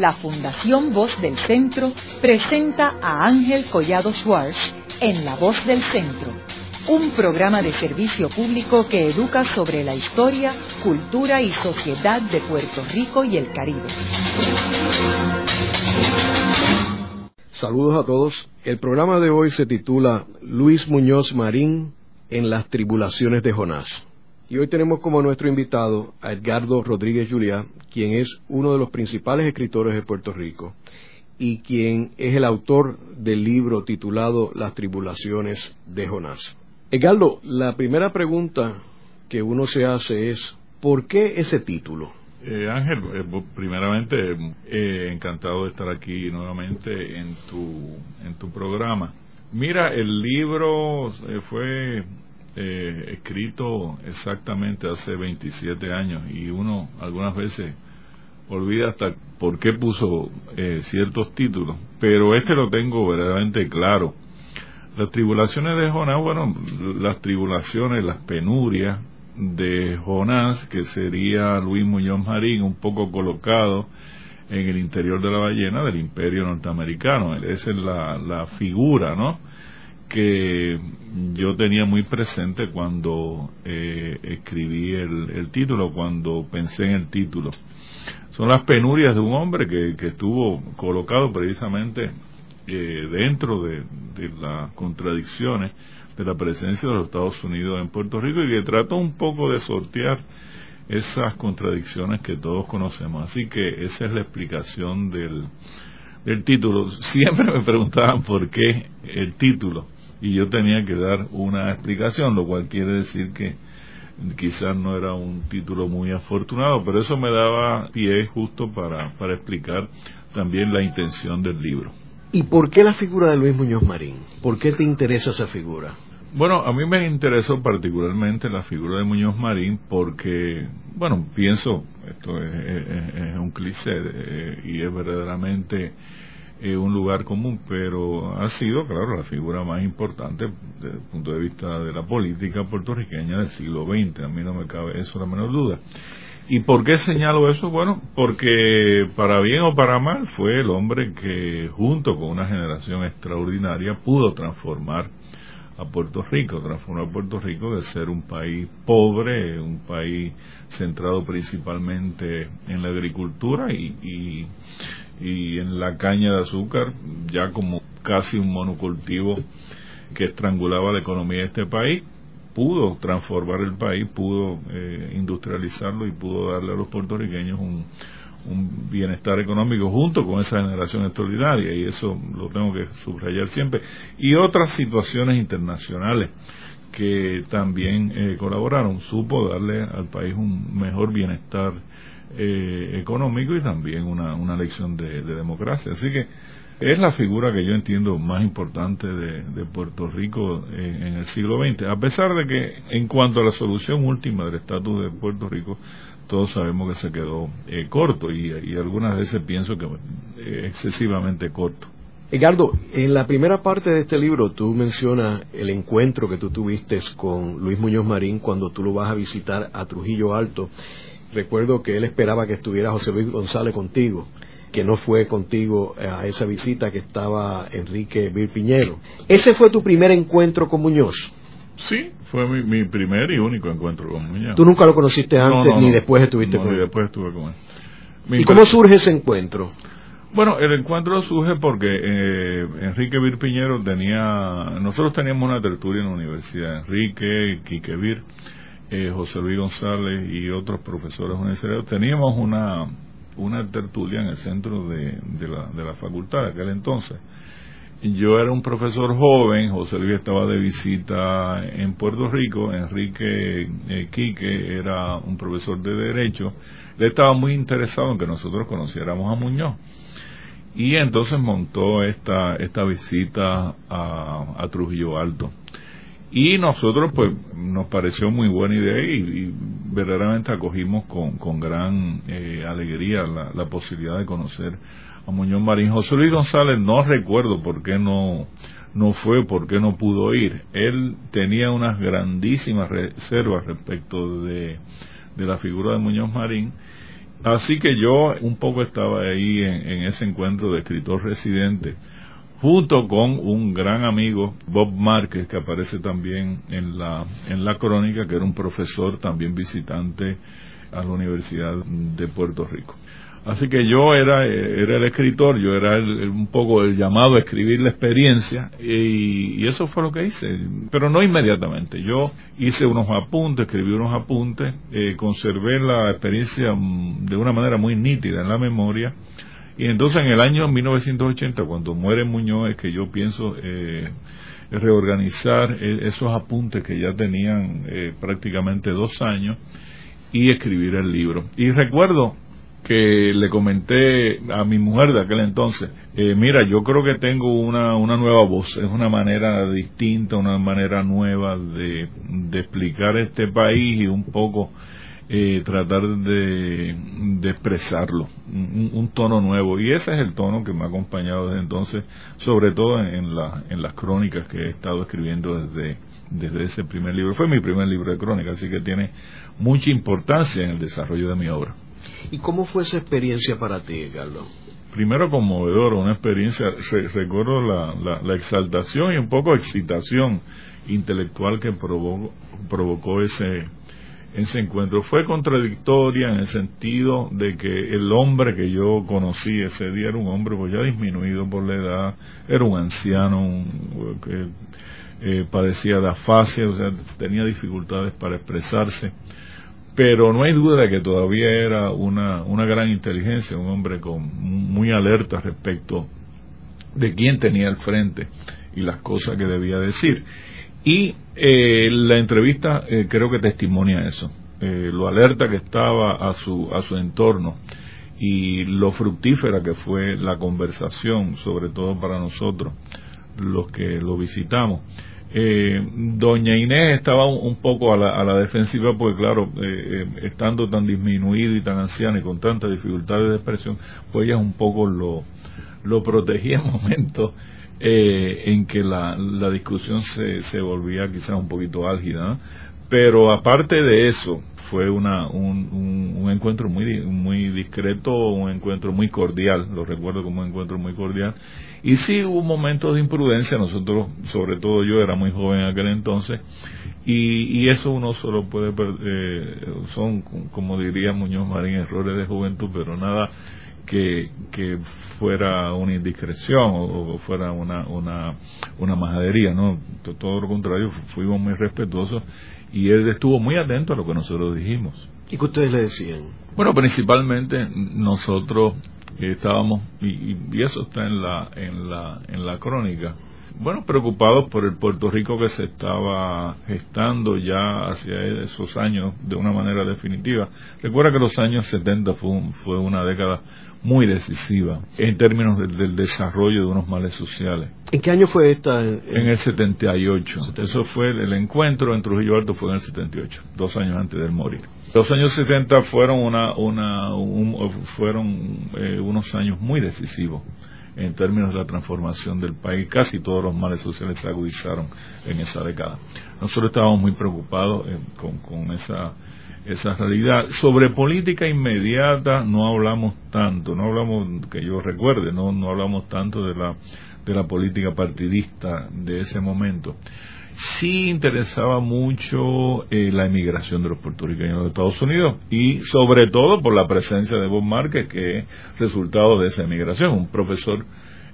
la Fundación Voz del Centro presenta a Ángel Collado Schwartz en La Voz del Centro, un programa de servicio público que educa sobre la historia, cultura y sociedad de Puerto Rico y el Caribe. Saludos a todos. El programa de hoy se titula Luis Muñoz Marín en las tribulaciones de Jonás. Y hoy tenemos como nuestro invitado a Edgardo Rodríguez Juliá, quien es uno de los principales escritores de Puerto Rico y quien es el autor del libro titulado Las tribulaciones de Jonás. Edgardo, la primera pregunta que uno se hace es, ¿por qué ese título? Eh, Ángel, eh, primeramente eh, encantado de estar aquí nuevamente en tu, en tu programa. Mira, el libro fue escrito exactamente hace 27 años y uno algunas veces olvida hasta por qué puso ciertos títulos, pero este lo tengo verdaderamente claro. Las tribulaciones de Jonás, bueno, las tribulaciones, las penurias, de Jonás, que sería Luis Muñoz Marín, un poco colocado en el interior de la ballena del imperio norteamericano. Esa es la, la figura, ¿no? Que yo tenía muy presente cuando eh, escribí el, título, cuando pensé en el título. Son las penurias de un hombre que, que estuvo colocado precisamente eh, dentro de, de las contradicciones de la presencia de los Estados Unidos en Puerto Rico y que trata un poco de sortear esas contradicciones que todos conocemos. Así que esa es la explicación del, del título. Siempre me preguntaban por qué el título y yo tenía que dar una explicación, lo cual quiere decir que quizás no era un título muy afortunado, pero eso me daba pie justo para, para explicar también la intención del libro. ¿Y por qué la figura de Luis Muñoz Marín? ¿Por qué te interesa esa figura? Bueno, a mí me interesó particularmente la figura de Muñoz Marín porque, bueno, pienso, esto es, un cliché eh, y es verdaderamente eh, un lugar común, pero ha sido, claro, la figura más importante desde el punto de vista de la política puertorriqueña del siglo XX. A mí no me cabe eso la menor duda. ¿Y por qué señalo eso? Bueno, porque para bien o para mal fue el hombre que junto con una generación extraordinaria pudo transformar a Puerto Rico, transformó a Puerto Rico de ser un país pobre, un país centrado principalmente en la agricultura y, y, en la caña de azúcar, ya como casi un monocultivo que estrangulaba la economía de este país, pudo transformar el país, pudo eh, industrializarlo y pudo darle a los puertorriqueños un, un bienestar económico junto con esa generación extraordinaria y eso lo tengo que subrayar siempre. Y otras situaciones internacionales que también eh, colaboraron. Supo darle al país un mejor bienestar eh, económico y también una, una lección de, democracia así que es la figura que yo entiendo más importante de, Puerto Rico en, el siglo XX, a pesar de que en cuanto a la solución última del estatus de Puerto Rico, todos sabemos que se quedó eh, corto y, algunas veces pienso que eh, excesivamente corto. Edgardo, en la primera parte de este libro tú mencionas el encuentro que tú tuviste con Luis Muñoz Marín cuando tú lo vas a visitar a Trujillo Alto. Recuerdo que él esperaba que estuviera José Luis González contigo, que no fue contigo a esa visita que estaba Enrique Virpiñero. ¿Ese fue tu primer encuentro con Muñoz? Sí, fue mi, primer y único encuentro con Muñoz. ¿Tú nunca lo conociste antes ni después estuviste con él? Ni después estuve con él. ¿Y cómo surge ese encuentro? Bueno, el encuentro surge porque eh, Enrique Vir Piñero tenía, nosotros teníamos una tertulia en la universidad, Enrique, Quique Vir, eh, José Luis González y otros profesores universitarios, teníamos una, una tertulia en el centro de, de, la, de la facultad aquel entonces yo era un profesor joven, José Luis estaba de visita en Puerto Rico, Enrique eh, Quique era un profesor de Derecho, él estaba muy interesado en que nosotros conociéramos a Muñoz. Y entonces montó esta, esta visita a, Trujillo Alto. Y nosotros, pues, nos pareció muy buena idea y, verdaderamente acogimos con, con gran eh, alegría la, la posibilidad de conocer a Muñoz Marín. José Luis González no recuerdo por qué no, no fue, por qué no pudo ir. Él tenía unas grandísimas reservas respecto de, de la figura de Muñoz Marín Así que yo un poco estaba ahí en, ese encuentro de escritor residente, junto con un gran amigo, Bob Márquez, que aparece también en la, en la crónica, que era un profesor también visitante a la Universidad de Puerto Rico. Así que yo era, era el escritor, yo era un poco el llamado a escribir la experiencia y, eso fue lo que hice, pero no inmediatamente. Yo hice unos apuntes, escribí unos apuntes, eh, conservé la experiencia mm, de una manera muy nítida en la memoria y entonces en el año 1980, cuando muere Muñoz, es que yo pienso eh, reorganizar eh, esos apuntes que ya tenían prácticamente dos años y escribir el libro. Y recuerdo que le comenté a mi mujer de aquel entonces, eh, mira, yo creo que tengo una, una nueva voz, es una manera distinta, una manera nueva de explicar este país y un poco eh, tratar de, de expresarlo, un, tono nuevo. Y ese es el tono que me ha acompañado desde entonces, sobre todo en, la, en las crónicas que he estado escribiendo desde, desde ese primer libro. Fue mi primer libro de crónicas, así que tiene mucha importancia en el desarrollo de mi obra. ¿Y cómo fue esa experiencia para ti, Carlos? Primero conmovedor, una experiencia, recuerdo la, la, exaltación y un poco excitación intelectual que provocó, provocó ese, ese encuentro. Fue contradictoria en el sentido de que el hombre que yo conocí ese día era un hombre pues ya disminuido por la edad, era un anciano que eh, padecía de afasia, o sea, tenía dificultades para expresarse pero no hay duda de que todavía era una, una gran inteligencia, un hombre con muy alerta respecto de quién tenía al frente y las cosas que debía decir. Y eh, la entrevista eh, creo que testimonia eso, eh, lo alerta que estaba a su, a su entorno. Y lo fructífera que fue la conversación, sobre todo para nosotros, los que lo visitamos. Eh, doña Inés estaba un, poco a la, a la, defensiva porque claro, eh, estando tan disminuido y tan anciana y con tantas dificultades de expresión, pues ella un poco lo, lo protegía en momentos eh, en que la, la discusión se, se volvía quizás un poquito álgida, pero aparte de eso, fue una, un, un, encuentro muy, muy discreto, un encuentro muy cordial, lo recuerdo como un encuentro muy cordial. Y sí hubo momentos de imprudencia, nosotros, sobre todo yo, era muy joven en aquel entonces, y, y eso uno solo puede, eh, son, como diría Muñoz Marín, errores de juventud, pero nada que, que fuera una indiscreción o, fuera una, una, una majadería, ¿no? Todo lo contrario, fuimos muy respetuosos y él estuvo muy atento a lo que nosotros dijimos. ¿Y qué ustedes le decían? Bueno, principalmente nosotros estábamos, y, y, eso está en la, en la, en la crónica, bueno, preocupados por el Puerto Rico que se estaba gestando ya hacia esos años de una manera definitiva. Recuerda que los años 70 fue, fue una década muy decisiva en términos del, desarrollo de unos males sociales. ¿En qué año fue esta? En, el 78. Eso fue el, encuentro en Trujillo Alto fue en el 78, dos años antes de morir. Los años 70 fueron una, una fueron eh, unos años muy decisivos en términos de la transformación del país. Casi todos los males sociales se agudizaron en esa década. Nosotros estábamos muy preocupados eh, con, con esa esa realidad. Sobre política inmediata no hablamos tanto, no hablamos, que yo recuerde, no, no hablamos tanto de la, de la política partidista de ese momento. Sí interesaba mucho eh, la emigración de los puertorriqueños de Estados Unidos y sobre todo por la presencia de Bob Márquez, que es resultado de esa emigración, un profesor,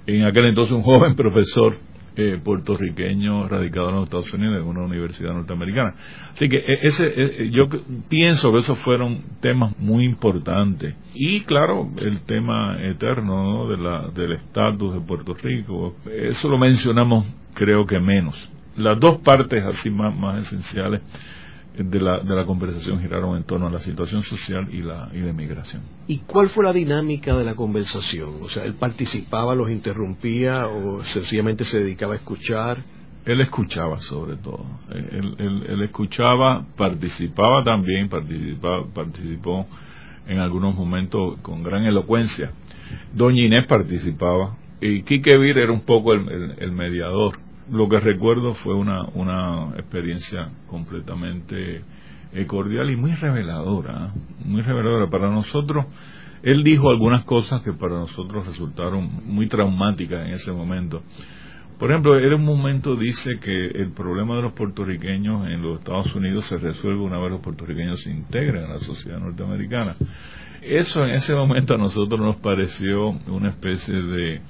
en aquel entonces un joven profesor eh, puertorriqueño radicado en los Estados Unidos en una universidad norteamericana. Así que e, ese, e, yo pienso que esos fueron temas muy importantes. Y claro, el tema eterno de la, del estatus de Puerto Rico, eso lo mencionamos creo que menos. Las dos partes así más, más esenciales de la, de la conversación giraron en torno a la situación social y la, y la migración. ¿Y cuál fue la dinámica de la conversación? O sea, ¿él participaba, los interrumpía o sencillamente se dedicaba a escuchar? Él escuchaba sobre todo. Él, él, escuchaba, participaba también, participaba, participó en algunos momentos con gran elocuencia. Doña Inés participaba y Quique Vir era un poco el mediador lo que recuerdo fue una, una experiencia completamente eh, cordial y muy reveladora, muy reveladora. Para nosotros, él dijo algunas cosas que para nosotros resultaron muy traumáticas en ese momento. Por ejemplo, en un momento dice que el problema de los puertorriqueños en los Estados Unidos se resuelve una vez los puertorriqueños se integran a la sociedad norteamericana. Eso en ese momento a nosotros nos pareció una especie de,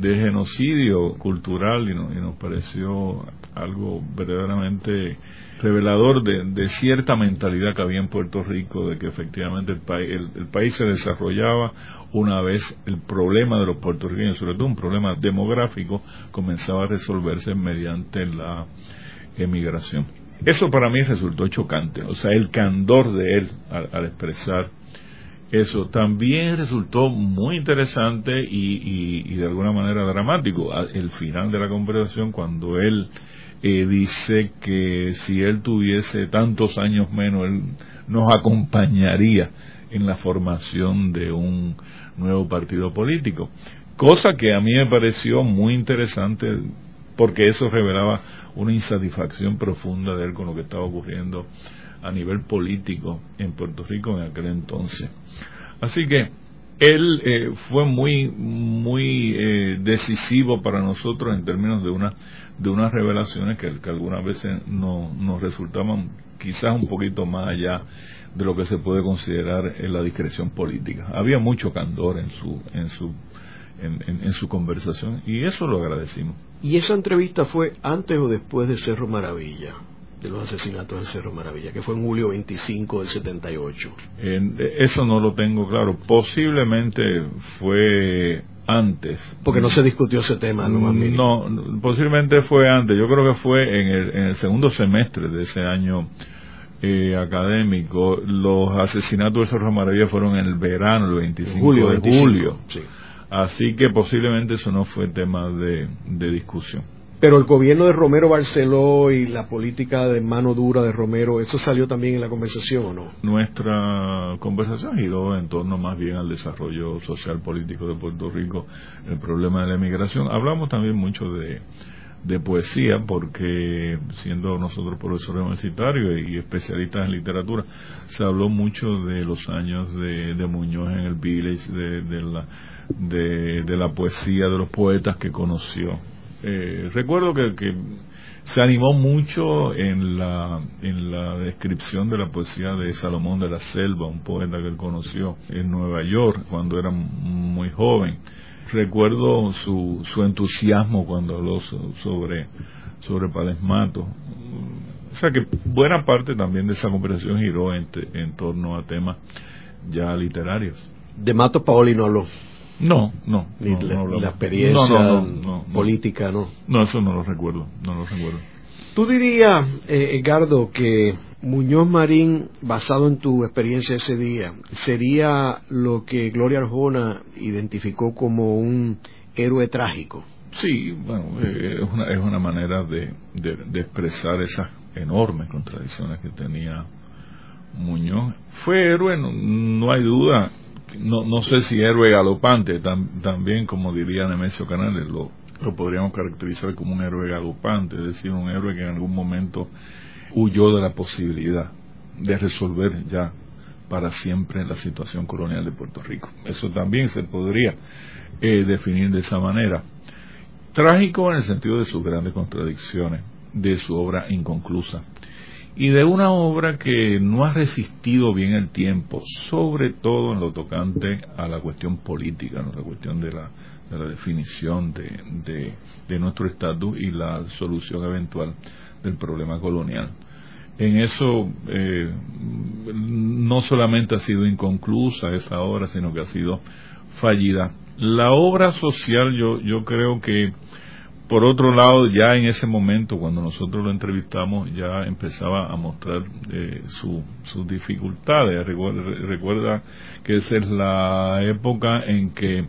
genocidio cultural y, nos pareció algo verdaderamente revelador de, cierta mentalidad que había en Puerto Rico de que efectivamente el, el, país se desarrollaba una vez el problema de los puertorriqueños, sobre todo un problema demográfico, comenzaba a resolverse mediante la emigración. Eso para mí resultó chocante, o sea, el candor de él al, expresar eso también resultó muy interesante y, de alguna manera dramático. El final de la conversación, cuando él eh, dice que si él tuviese tantos años menos, él nos acompañaría en la formación de un nuevo partido político. Cosa que a mí me pareció muy interesante porque eso revelaba una insatisfacción profunda de él con lo que estaba ocurriendo a nivel político en Puerto Rico en aquel entonces. Así que él eh, fue muy muy eh, decisivo para nosotros en términos de una de unas revelaciones que, algunas veces no, nos resultaban quizás un poquito más allá de lo que se puede considerar en la discreción política. Había mucho candor en su, en su, en, su conversación y eso lo agradecimos. ¿Y esa entrevista fue antes o después de Cerro Maravilla? De los asesinatos en Cerro Maravilla, que fue en julio 25 del 78. eso no lo tengo claro. Posiblemente fue antes. Porque no se discutió ese tema, ¿no? No, posiblemente fue antes. Yo creo que fue en el, en el segundo semestre de ese año eh, académico. Los asesinatos de Cerro Maravilla fueron en el verano, el 25 de julio. Así que posiblemente eso no fue tema de, de discusión. Pero el gobierno de Romero Barceló y la política de mano dura de Romero, ¿eso salió también en la conversación o no? Nuestra conversación giró en torno más bien al desarrollo social político de Puerto Rico, el problema de la emigración. Hablamos también mucho de, poesía, porque siendo nosotros profesores universitarios y especialistas en literatura, se habló mucho de los años de, Muñoz en el Village, de, la, de la poesía de los poetas que conoció eh, recuerdo que, se animó mucho en la, en la descripción de la poesía de Salomón de la Selva, un poeta que él conoció en Nueva York cuando era muy joven. Recuerdo su, su entusiasmo cuando habló sobre, sobre Palesmato. O sea que buena parte también de esa conversación giró en, en torno a temas ya literarios. De Mato Paoli no habló. No, no. Ni la, experiencia política, ¿no? No, eso no lo recuerdo, no lo recuerdo. ¿Tú dirías, eh, Edgardo, que Muñoz Marín, basado en tu experiencia ese día, sería lo que Gloria Arjona identificó como un héroe trágico? Sí, bueno, eh, es, una, es una manera de, de expresar esas enormes contradicciones que tenía Muñoz. Fue héroe, no hay duda, no, no sé si héroe galopante, también como diría Nemesio Canales, lo, lo podríamos caracterizar como un héroe galopante, es decir, un héroe que en algún momento huyó de la posibilidad de resolver ya para siempre la situación colonial de Puerto Rico. Eso también se podría eh, definir de esa manera. Trágico en el sentido de sus grandes contradicciones, de su obra inconclusa, y de una obra que no ha resistido bien el tiempo, sobre todo en lo tocante a la cuestión política, ¿no? la cuestión de la, de la definición de, de, nuestro estatus y la solución eventual del problema colonial. En eso eh, no solamente ha sido inconclusa esa obra, sino que ha sido fallida. La obra social yo, yo creo que por otro lado, ya en ese momento, cuando nosotros lo entrevistamos, ya empezaba a mostrar eh, sus dificultades. Recuerda, que esa es la época en que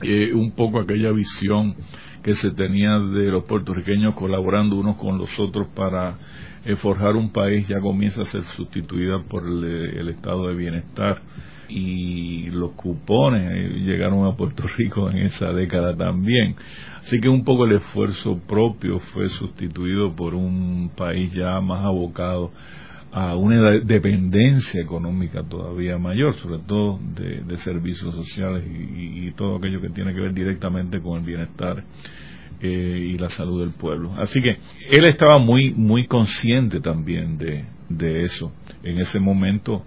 eh, un poco aquella visión que se tenía de los puertorriqueños colaborando unos con los otros para eh, forjar un país ya comienza a ser sustituida por el estado de bienestar y los cupones llegaron a Puerto Rico en esa década también. Así que un poco el esfuerzo propio fue sustituido por un país ya más abocado a una dependencia económica todavía mayor, sobre todo de, servicios sociales y, todo aquello que tiene que ver directamente con el bienestar eh, y la salud del pueblo. Así que él estaba muy muy consciente también de, de eso. En ese momento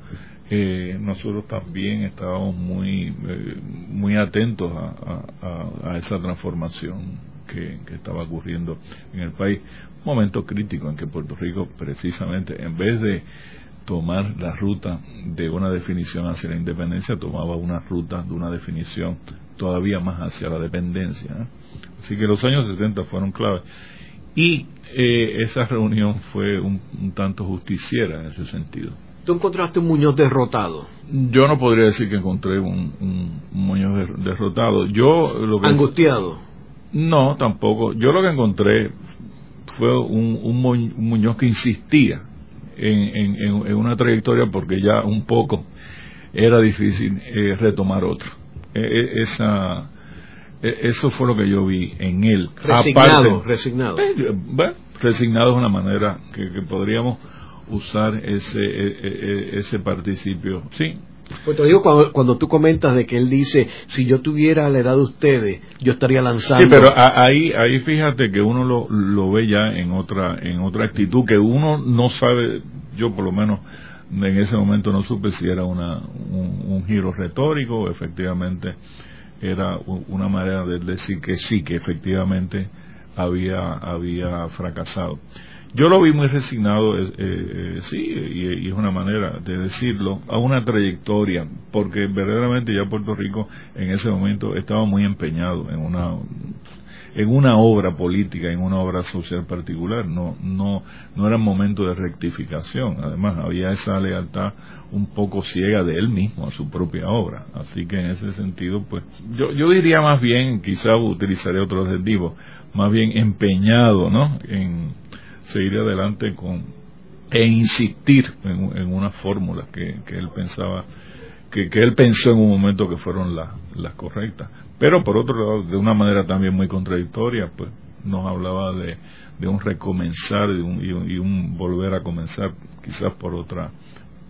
eh, nosotros también estábamos muy eh, muy atentos a, esa transformación que, estaba ocurriendo en el país momento crítico en que Puerto Rico precisamente en vez de tomar la ruta de una definición hacia la independencia, tomaba una ruta de una definición todavía más hacia la dependencia. Así que los años 70 fueron claves. Y eh, esa reunión fue un, tanto justiciera en ese sentido. ¿Tú encontraste un Muñoz derrotado? Yo no podría decir que encontré un, Muñoz derrotado. Yo lo que ¿Angustiado? No, tampoco. Yo lo que encontré fue un, un, Muñoz que insistía en, en, una trayectoria porque ya un poco era difícil eh, retomar otro. E, e, esa, e, eso fue lo que yo vi en él. Resignado, resignado. Eh, bueno, resignado es una manera que, que podríamos usar ese, ese participio. Sí, pues te digo, cuando, tú comentas de que él dice, si yo tuviera la edad de ustedes, yo estaría lanzando. Sí, pero ahí, ahí fíjate que uno lo, lo ve ya en otra, en otra actitud, que uno no sabe, yo por lo menos en ese momento no supe si era una, un, giro retórico o efectivamente era una manera de decir que sí, que efectivamente había, había fracasado. Yo lo vi muy resignado, eh, eh, sí, y, es una manera de decirlo, a una trayectoria, porque verdaderamente ya Puerto Rico en ese momento estaba muy empeñado en una en una obra política, en una obra social particular, no, no, no era momento de rectificación, además había esa lealtad un poco ciega de él mismo a su propia obra, así que en ese sentido, pues, yo, yo diría más bien, quizá utilizaré otro adjetivo, más bien empeñado, ¿no? En, seguir adelante con e insistir en, una fórmula que, que, él pensaba que, que, él pensó en un momento que fueron las correctas. Pero por otro lado de una manera también muy contradictoria pues nos hablaba de, de un recomenzar y un, y un volver a comenzar quizás por otra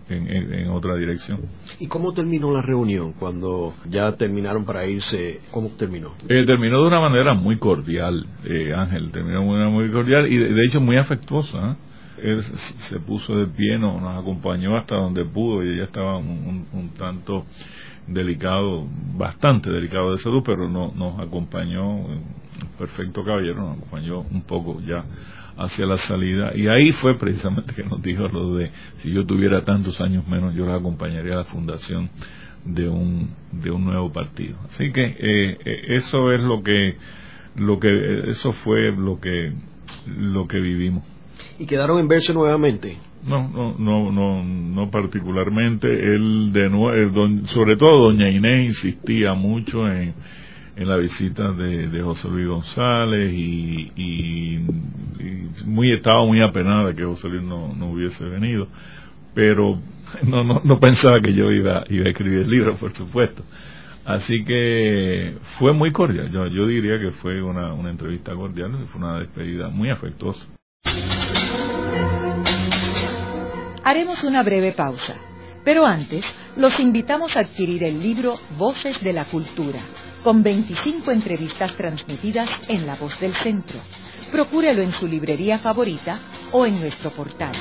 en, otra dirección. ¿Y cómo terminó la reunión cuando ya terminaron para irse? ¿Cómo terminó? Eh, terminó de una manera muy cordial, eh, Ángel, terminó de una manera muy cordial y de, hecho muy afectuosa. ¿eh? Él se puso de pie, nos, acompañó hasta donde pudo y ella estaba un, tanto delicado, bastante delicado de salud, pero no, nos acompañó, perfecto caballero, nos acompañó un poco ya hacia la salida. Y ahí fue precisamente que nos dijo lo de si yo tuviera tantos años menos yo la acompañaría a la fundación de un de un nuevo partido. Así que eh, eh, eso es lo que lo que eso fue lo que lo que vivimos. Y quedaron en verse nuevamente no no no no no particularmente. Él de nuevo sobre todo doña Inés insistía mucho en en la visita de, José Luis González y, y, muy estaba muy apenada que José Luis no, hubiese venido pero no, no, no pensaba que yo iba, iba a escribir el libro por supuesto. Así que fue muy cordial yo, yo diría que fue una, una entrevista cordial fue una despedida muy afectuosa. Haremos una breve pausa pero antes, los invitamos a adquirir el libro Voces de la Cultura, con 25 entrevistas transmitidas en La Voz del Centro. Procúrelo en su librería favorita o en nuestro portal.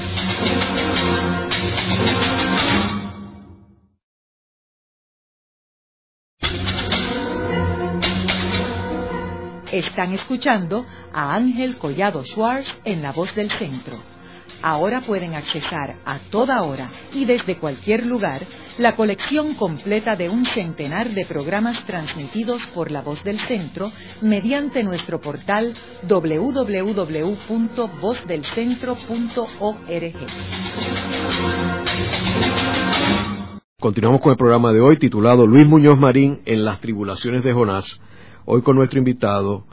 Están escuchando a Ángel Collado Schwartz en La Voz del Centro. Ahora pueden accesar a toda hora y desde cualquier lugar la colección completa de un centenar de programas transmitidos por la voz del centro mediante nuestro portal www.vozdelcentro.org. Continuamos con el programa de hoy titulado Luis Muñoz Marín en las tribulaciones de Jonás. Hoy con nuestro invitado,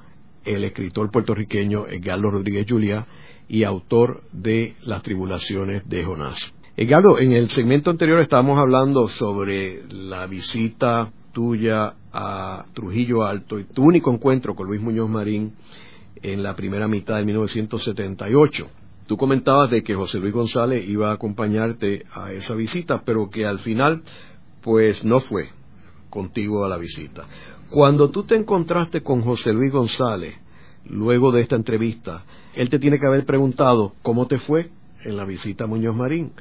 el escritor puertorriqueño Edgardo Rodríguez Julia, y autor de Las Tribulaciones de Jonás. Edgardo, en el segmento anterior estábamos hablando sobre la visita tuya a Trujillo Alto y tu único encuentro con Luis Muñoz Marín en la primera mitad de 1978. Tú comentabas de que José Luis González iba a acompañarte a esa visita, pero que al final, pues no fue contigo a la visita. Cuando tú te encontraste con José Luis González, luego de esta entrevista, él te tiene que haber preguntado cómo te fue en la visita a Muñoz Marín.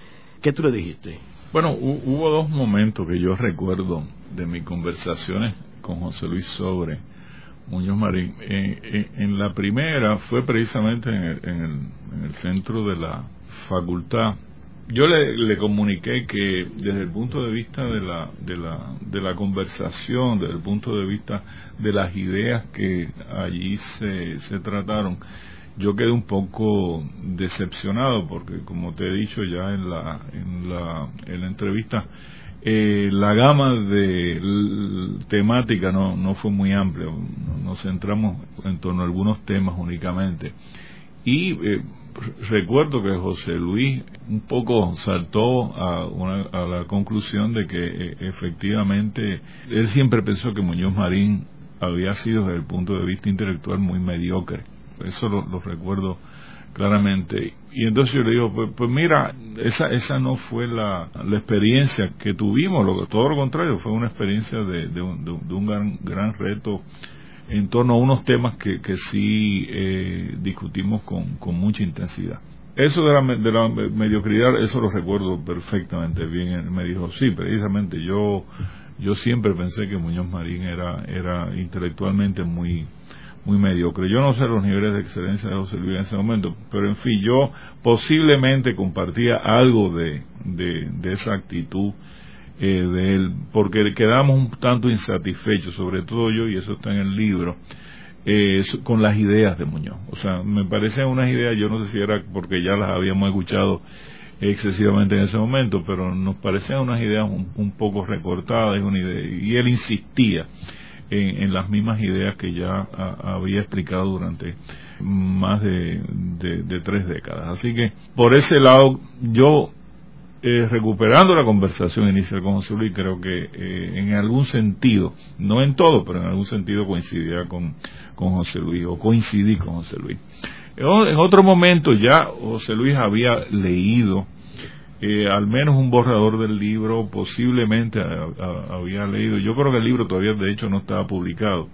¿Qué tú le dijiste? Bueno, hubo dos momentos que yo recuerdo de mis conversaciones con José Luis sobre Muñoz Marín. en la primera fue precisamente en el, centro de la facultad. Yo le, comuniqué que desde el punto de vista de la, de, la, de la conversación, desde el punto de vista de las ideas que allí se, se trataron, yo quedé un poco decepcionado porque como te he dicho ya en la, en la, en la entrevista, eh, la gama de temática no, no fue muy amplia, nos centramos en torno a algunos temas únicamente. Y eh, recuerdo que José Luis un poco saltó a, a la conclusión de que eh, efectivamente él siempre pensó que Muñoz Marín había sido desde el punto de vista intelectual muy mediocre. Eso lo recuerdo claramente. Y entonces yo le digo, pues, pues mira, esa, esa no fue la, la experiencia que tuvimos, lo, todo lo contrario, fue una experiencia de, un, de un gran, gran reto en torno a unos temas que, que sí eh, discutimos con, con mucha intensidad. Eso de la, de la mediocridad, eso lo recuerdo perfectamente bien. Me dijo, sí, precisamente yo, yo siempre pensé que Muñoz Marín era, era intelectualmente muy, muy mediocre. Yo no sé los niveles de excelencia de José Luis en ese momento, pero en fin, yo posiblemente compartía algo de, de, esa actitud eh, de él, porque quedamos un tanto insatisfechos, sobre todo yo, y eso está en el libro, eh, con las ideas de Muñoz. O sea, me parecen unas ideas, yo no sé si era porque ya las habíamos escuchado excesivamente en ese momento, pero nos parecían unas ideas un, poco recortadas y él insistía en, las mismas ideas que ya había explicado durante más de, tres décadas. Así que por ese lado yo eh, recuperando la conversación inicial con José Luis, creo que eh, en algún sentido, no en todo, pero en algún sentido coincidía con, con José Luis, o coincidí con José Luis. En otro momento ya José Luis había leído eh, al menos un borrador del libro, posiblemente había leído, yo creo que el libro todavía de hecho no estaba publicado.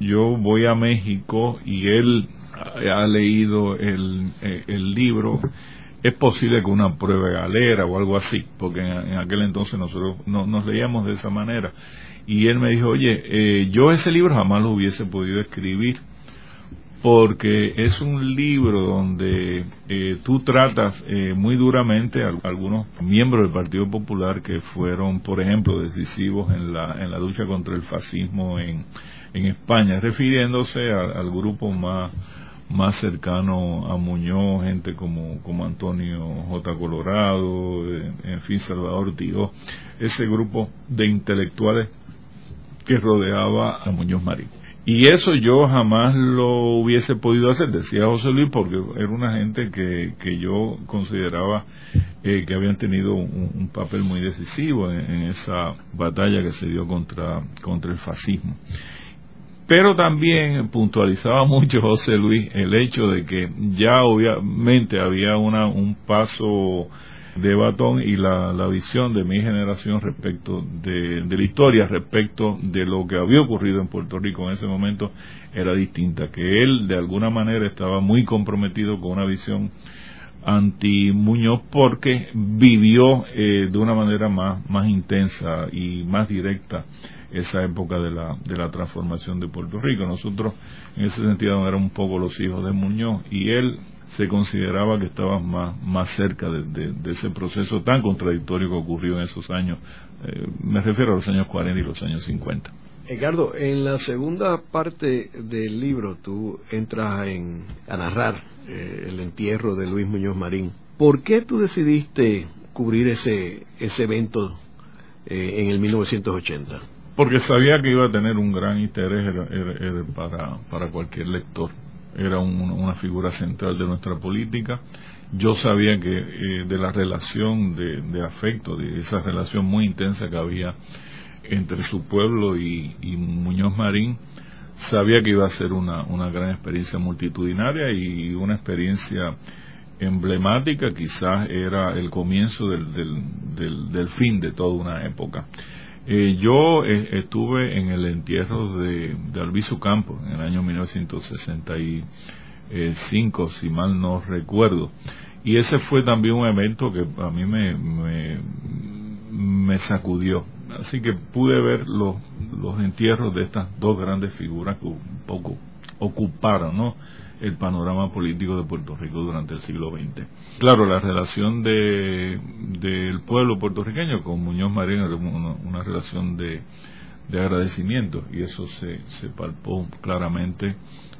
Yo voy a México y él ha leído el, eh, el libro, es posible que una prueba galera o algo así, porque en, aquel entonces nosotros no, nos leíamos de esa manera. Y él me dijo, oye, eh, yo ese libro jamás lo hubiese podido escribir porque es un libro donde eh, tú tratas eh, muy duramente a algunos miembros del Partido Popular que fueron, por ejemplo, decisivos en la, en la lucha contra el fascismo en, en España, refiriéndose al grupo más, más cercano a Muñoz, gente como, como Antonio J. Colorado, eh, en fin, Salvador Tío, ese grupo de intelectuales que rodeaba a Muñoz Marín. Y eso yo jamás lo hubiese podido hacer, decía José Luis, porque era una gente que, que yo consideraba eh, que habían tenido un, papel muy decisivo en, esa batalla que se dio contra, contra el fascismo. Pero también puntualizaba mucho José Luis el hecho de que ya obviamente había una, un paso de Batón y la, la visión de mi generación respecto de, de, la historia, respecto de lo que había ocurrido en Puerto Rico en ese momento, era distinta, que él de alguna manera estaba muy comprometido con una visión anti Muñoz porque vivió eh, de una manera más, más intensa y más directa esa época de la, de la transformación de Puerto Rico. Nosotros en ese sentido éramos un poco los hijos de Muñoz y él se consideraba que estaba más, más cerca de, ese proceso tan contradictorio que ocurrió en esos años. Eh, me refiero a los años 40 y los años 50. Edgardo, en la segunda parte del libro tú entras en, a narrar eh, el entierro de Luis Muñoz Marín. ¿Por qué tú decidiste cubrir ese, ese evento eh, en el 1980? Porque sabía que iba a tener un gran interés para, para cualquier lector era una figura central de nuestra política. Yo sabía que eh, de la relación de, afecto, de esa relación muy intensa que había entre su pueblo y, Muñoz Marín, sabía que iba a ser una, una gran experiencia multitudinaria y una experiencia emblemática, quizás era el comienzo del, del, del, fin de toda una época. Eh, yo eh, estuve en el entierro de, de Campos en el año 1965, si mal no recuerdo. Y ese fue también un evento que a mí me, me, me sacudió. Así que pude ver los, los entierros de estas dos grandes figuras que un poco ocuparon, ¿no? El panorama político de Puerto Rico durante el siglo XX. Claro, la relación de, del pueblo puertorriqueño con Muñoz Marín era una, relación de, de, agradecimiento y eso se, se palpó claramente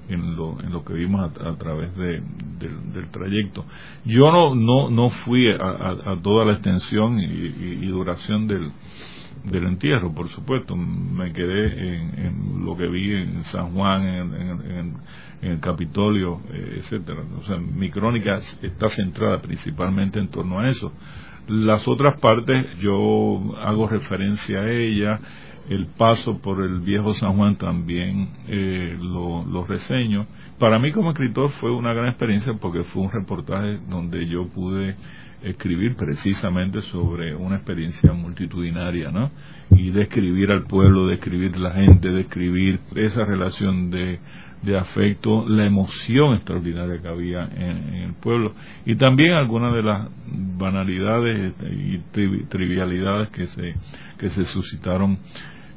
en lo, en lo que vimos a, través de, del trayecto. Yo no, no, no fui a, toda la extensión y, duración del, del entierro, por supuesto. Me quedé en, lo que vi en San Juan, en, en el Capitolio, eh, etcétera. O sea, mi crónica está centrada principalmente en torno a eso. Las otras partes yo hago referencia a ella, el paso por el viejo San Juan también eh, lo, lo, reseño. Para mí como escritor fue una gran experiencia porque fue un reportaje donde yo pude escribir precisamente sobre una experiencia multitudinaria, ¿no? Y describir al pueblo, describir la gente, describir esa relación de de afecto, la emoción extraordinaria que había en, el pueblo y también algunas de las banalidades y trivialidades que se, que se suscitaron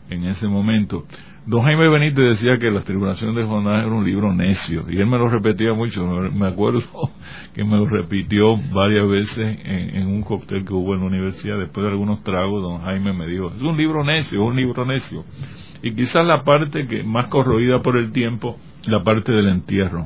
en ese momento. Don Jaime Benítez decía que Las Tribulaciones de Jonás era un libro necio, y él me lo repetía mucho. Me acuerdo que me lo repitió varias veces en, un cóctel que hubo en la universidad. Después de algunos tragos, don Jaime me dijo: Es un libro necio, es un libro necio. Y quizás la parte que más corroída por el tiempo la parte del entierro.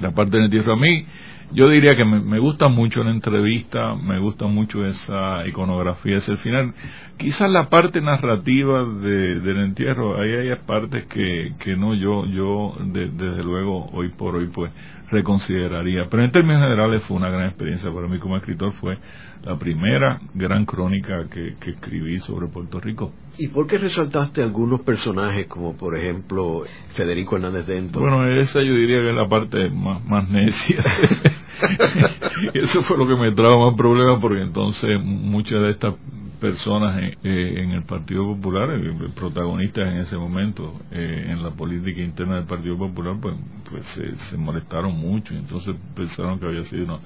La parte del entierro. A mí, yo diría que me, gusta mucho la entrevista, me gusta mucho esa iconografía, ese final. Quizás la parte narrativa de, del entierro, ahí hay partes que, que no yo, yo desde luego hoy por hoy pues reconsideraría. Pero en términos generales fue una gran experiencia para mí como escritor, fue la primera gran crónica que, escribí sobre Puerto Rico. ¿Y por qué resaltaste algunos personajes como por ejemplo Federico Hernández Dentro? Bueno, esa yo diría que es la parte más, más necia. Eso fue lo que me trajo más problemas porque entonces muchas de estas personas en, el Partido Popular, eh, protagonistas en ese momento eh, en la política interna del Partido Popular, pues, pues se, molestaron mucho y entonces pensaron que había sido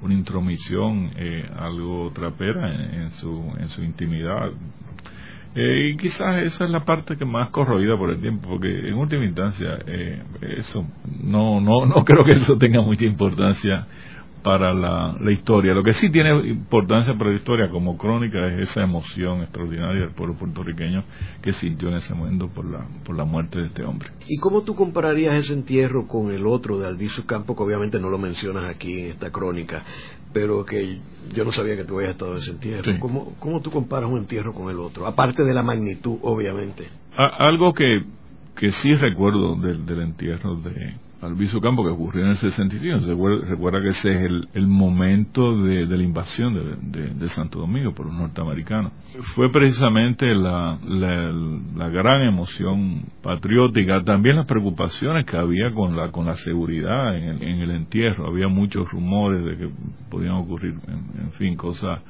una, intromisión, eh, algo trapera en, su, en su intimidad. y quizás esa es la parte que más corroída por el tiempo, porque en última instancia eso no, no, no creo que eso tenga mucha importancia para la, historia. Lo que sí tiene importancia para la historia como crónica es esa emoción extraordinaria del pueblo puertorriqueño que sintió en ese momento por la, por la muerte de este hombre. ¿Y cómo tú compararías ese entierro con el otro de Albizu Campo, que obviamente no lo mencionas aquí en esta crónica, pero que yo no sabía que tú habías estado en ese entierro? ¿Cómo, ¿Cómo tú comparas un entierro con el otro? Aparte de la magnitud, obviamente. algo que, que sí recuerdo del, del entierro de Alviso Campo que ocurrió en el 65. Se recuerda, que ese es el, momento de, la invasión de, Santo Domingo por los norteamericanos. Fue precisamente la, gran emoción patriótica, también las preocupaciones que había con la, con la seguridad en el, entierro. Había muchos rumores de que podían ocurrir, en, fin, cosas,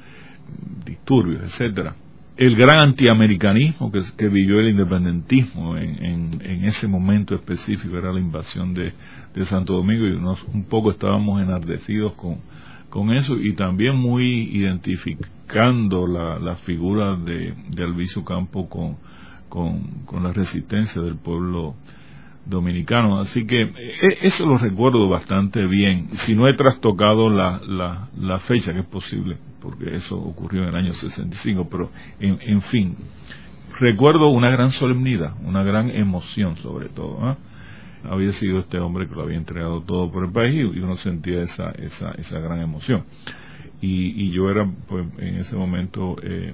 disturbios, etcétera el gran antiamericanismo que, que vivió el independentismo en, en, ese momento específico era la invasión de, de Santo Domingo y nos, un poco estábamos enardecidos con, eso y también muy identificando la, la figura de, de Alviso Campo con la resistencia del pueblo dominicano. Así que e, eso lo recuerdo bastante bien. Si no he trastocado la, la, la, fecha, que es posible, porque eso ocurrió en el año 65, pero en, en fin, recuerdo una gran solemnidad, una gran emoción sobre todo. ¿ah? Había sido este hombre que lo había entregado todo por el país y uno sentía esa, esa, esa gran emoción. Y, y yo era, pues, en ese momento, eh,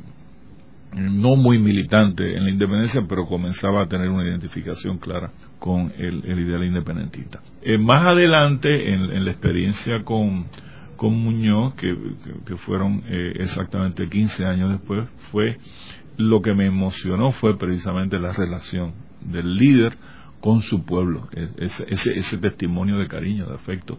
no muy militante en la independencia, pero comenzaba a tener una identificación clara con el, ideal independentista. Eh, más adelante, en, la experiencia con, con Muñoz, que, que, fueron eh, exactamente 15 años después, fue lo que me emocionó fue precisamente la relación del líder con su pueblo, ese, ese, testimonio de cariño, de afecto.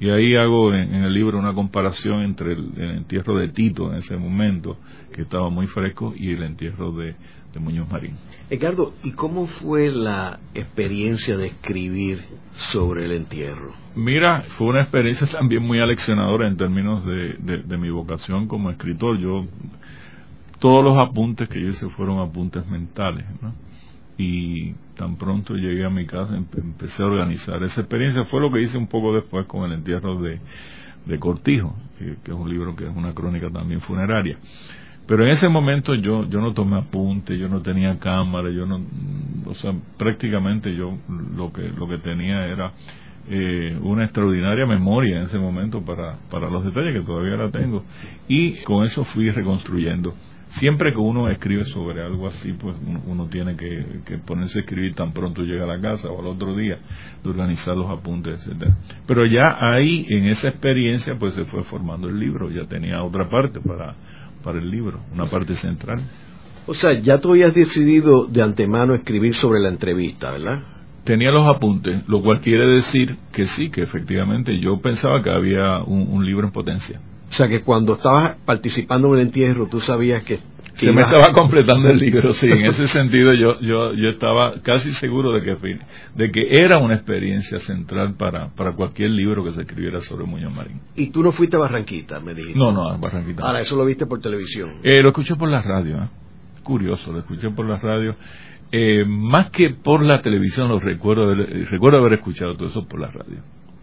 Y ahí hago en, el libro una comparación entre el, entierro de Tito en ese momento, que estaba muy fresco, y el entierro de, de Muñoz Marín. Ricardo, ¿y cómo fue la experiencia de escribir sobre el entierro? Mira, fue una experiencia también muy aleccionadora en términos de, de mi vocación como escritor. Yo todos los apuntes que yo hice fueron apuntes mentales, ¿no? Y tan pronto llegué a mi casa empecé a organizar. Esa experiencia fue lo que hice un poco después con el entierro de, de Cortijo, que, es un libro que es una crónica también funeraria. Pero en ese momento yo, yo no tomé apuntes, yo no tenía cámara, yo no, o sea, prácticamente yo lo que, lo que tenía era eh, una extraordinaria memoria en ese momento para, para los detalles que todavía la tengo. Y con eso fui reconstruyendo siempre que uno escribe sobre algo así, pues uno, tiene que, ponerse a escribir tan pronto llega a la casa o al otro día, de organizar los apuntes, etcétera. Pero ya ahí, en esa experiencia, pues se fue formando el libro, ya tenía otra parte para, para el libro, una parte central. O sea, ya tú habías decidido de antemano escribir sobre la entrevista, ¿verdad? Tenía los apuntes, lo cual quiere decir que sí, que efectivamente yo pensaba que había un libro en potencia. O sea que cuando estabas participando en el entierro, tú sabías que... Se me estaba completando el libro, sí. En ese sentido yo, yo, yo estaba casi seguro de que, de que era una experiencia central para, para cualquier libro que se escribiera sobre Muñoz Marín. ¿Y tú no fuiste a Barranquita, me dijiste? No, no, a Barranquita. Ahora, eso lo viste por televisión. Eh, lo escuché por la radio, ¿eh? Curioso, lo escuché por la radio. Eh, más que por la televisión, lo recuerdo, recuerdo haber escuchado todo eso por la radio.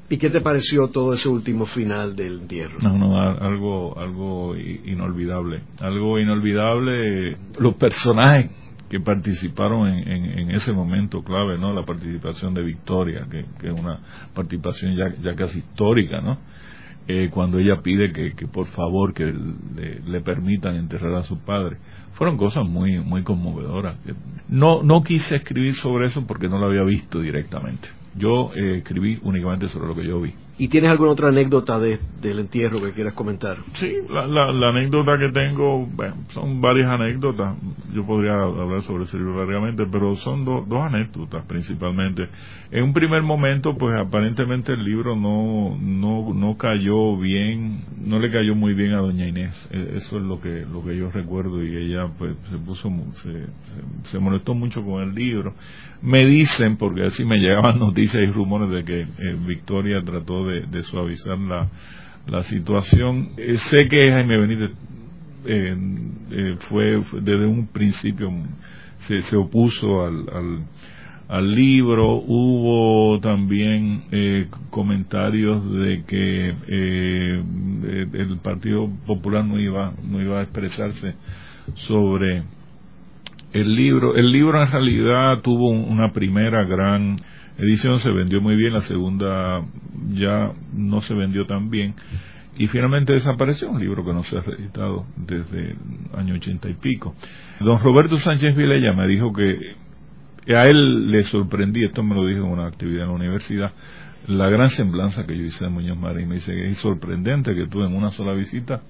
¿Y qué te pareció todo ese último final del entierro? No, no, algo, algo inolvidable. Algo inolvidable. Los personajes que participaron en, ese momento clave, ¿no? La participación de Victoria, que, es una participación ya, ya casi histórica, ¿no? Eh, cuando ella pide que, por favor que le, permitan enterrar a su padre. Fueron cosas muy, muy conmovedoras. No, no quise escribir sobre eso porque no lo había visto directamente. Yo eh, escribí únicamente sobre lo que yo vi. ¿Y tienes alguna otra anécdota de, del entierro que quieras comentar? Sí, la, la, anécdota que tengo, bueno, son varias anécdotas. Yo podría hablar sobre ese libro largamente, pero son dos anécdotas principalmente. En un primer momento, pues aparentemente el libro no, no, no cayó bien, no le cayó muy bien a doña Inés. E, eso es lo que, lo que yo recuerdo y ella pues se puso, se, se molestó mucho con el libro. Me dicen, porque así me llegaban noticias y rumores de que eh, Victoria trató de, suavizar la, situación. Eh, sé que Jaime Benítez eh, fue, desde un principio se, se opuso al, al, al, libro. Hubo también comentarios de que el Partido Popular no iba, no iba a expresarse sobre el libro, el libro en realidad tuvo una primera gran edición, se vendió muy bien, la segunda ya no se vendió tan bien y finalmente desapareció un libro que no se ha reeditado desde el año ochenta y pico. Don Roberto Sánchez Vilella me dijo que a él le sorprendí, esto me lo dijo en una actividad en la universidad, la gran semblanza que yo hice de Muñoz Marín. Me dice que es sorprendente que tú en una sola visita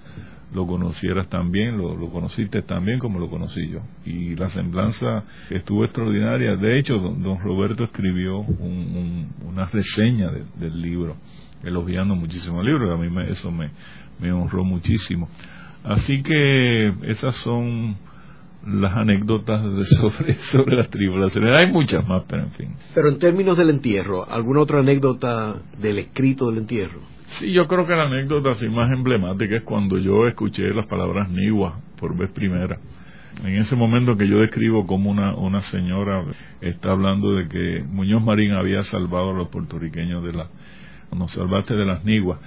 lo conocieras también, lo, lo conociste también como lo conocí yo. Y la semblanza estuvo extraordinaria. De hecho, don, Roberto escribió una reseña del libro, elogiando muchísimo el libro, a mí me, eso me, me honró muchísimo. Así que esas son las anécdotas sobre, sobre las tribulaciones. Hay muchas más, pero en fin. Pero en términos del entierro, ¿alguna otra anécdota del escrito del entierro? Sí, yo creo que la anécdota así más emblemática es cuando yo escuché las palabras Niwa por vez primera. En ese momento que yo describo como una, una señora está hablando de que Muñoz Marín había salvado a los puertorriqueños de la... nos salvaste de las Niguas.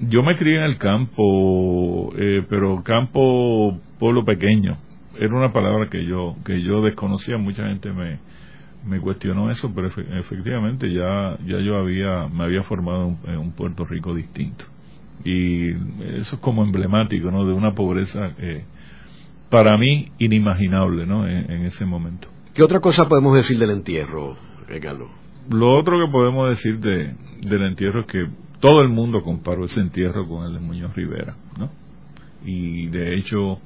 Yo me crié en el campo, eh, pero campo, pueblo pequeño. Era una palabra que yo, que yo desconocía, mucha gente me, me cuestionó eso, pero efectivamente ya, ya yo había, me había formado en un, Puerto Rico distinto. Y eso es como emblemático, ¿no? De una pobreza eh, para mí inimaginable, ¿no? En, ese momento. ¿Qué otra cosa podemos decir del entierro, Regalo? Lo otro que podemos decir de, del entierro es que todo el mundo comparó ese entierro con el de Muñoz Rivera, ¿no? Y de hecho,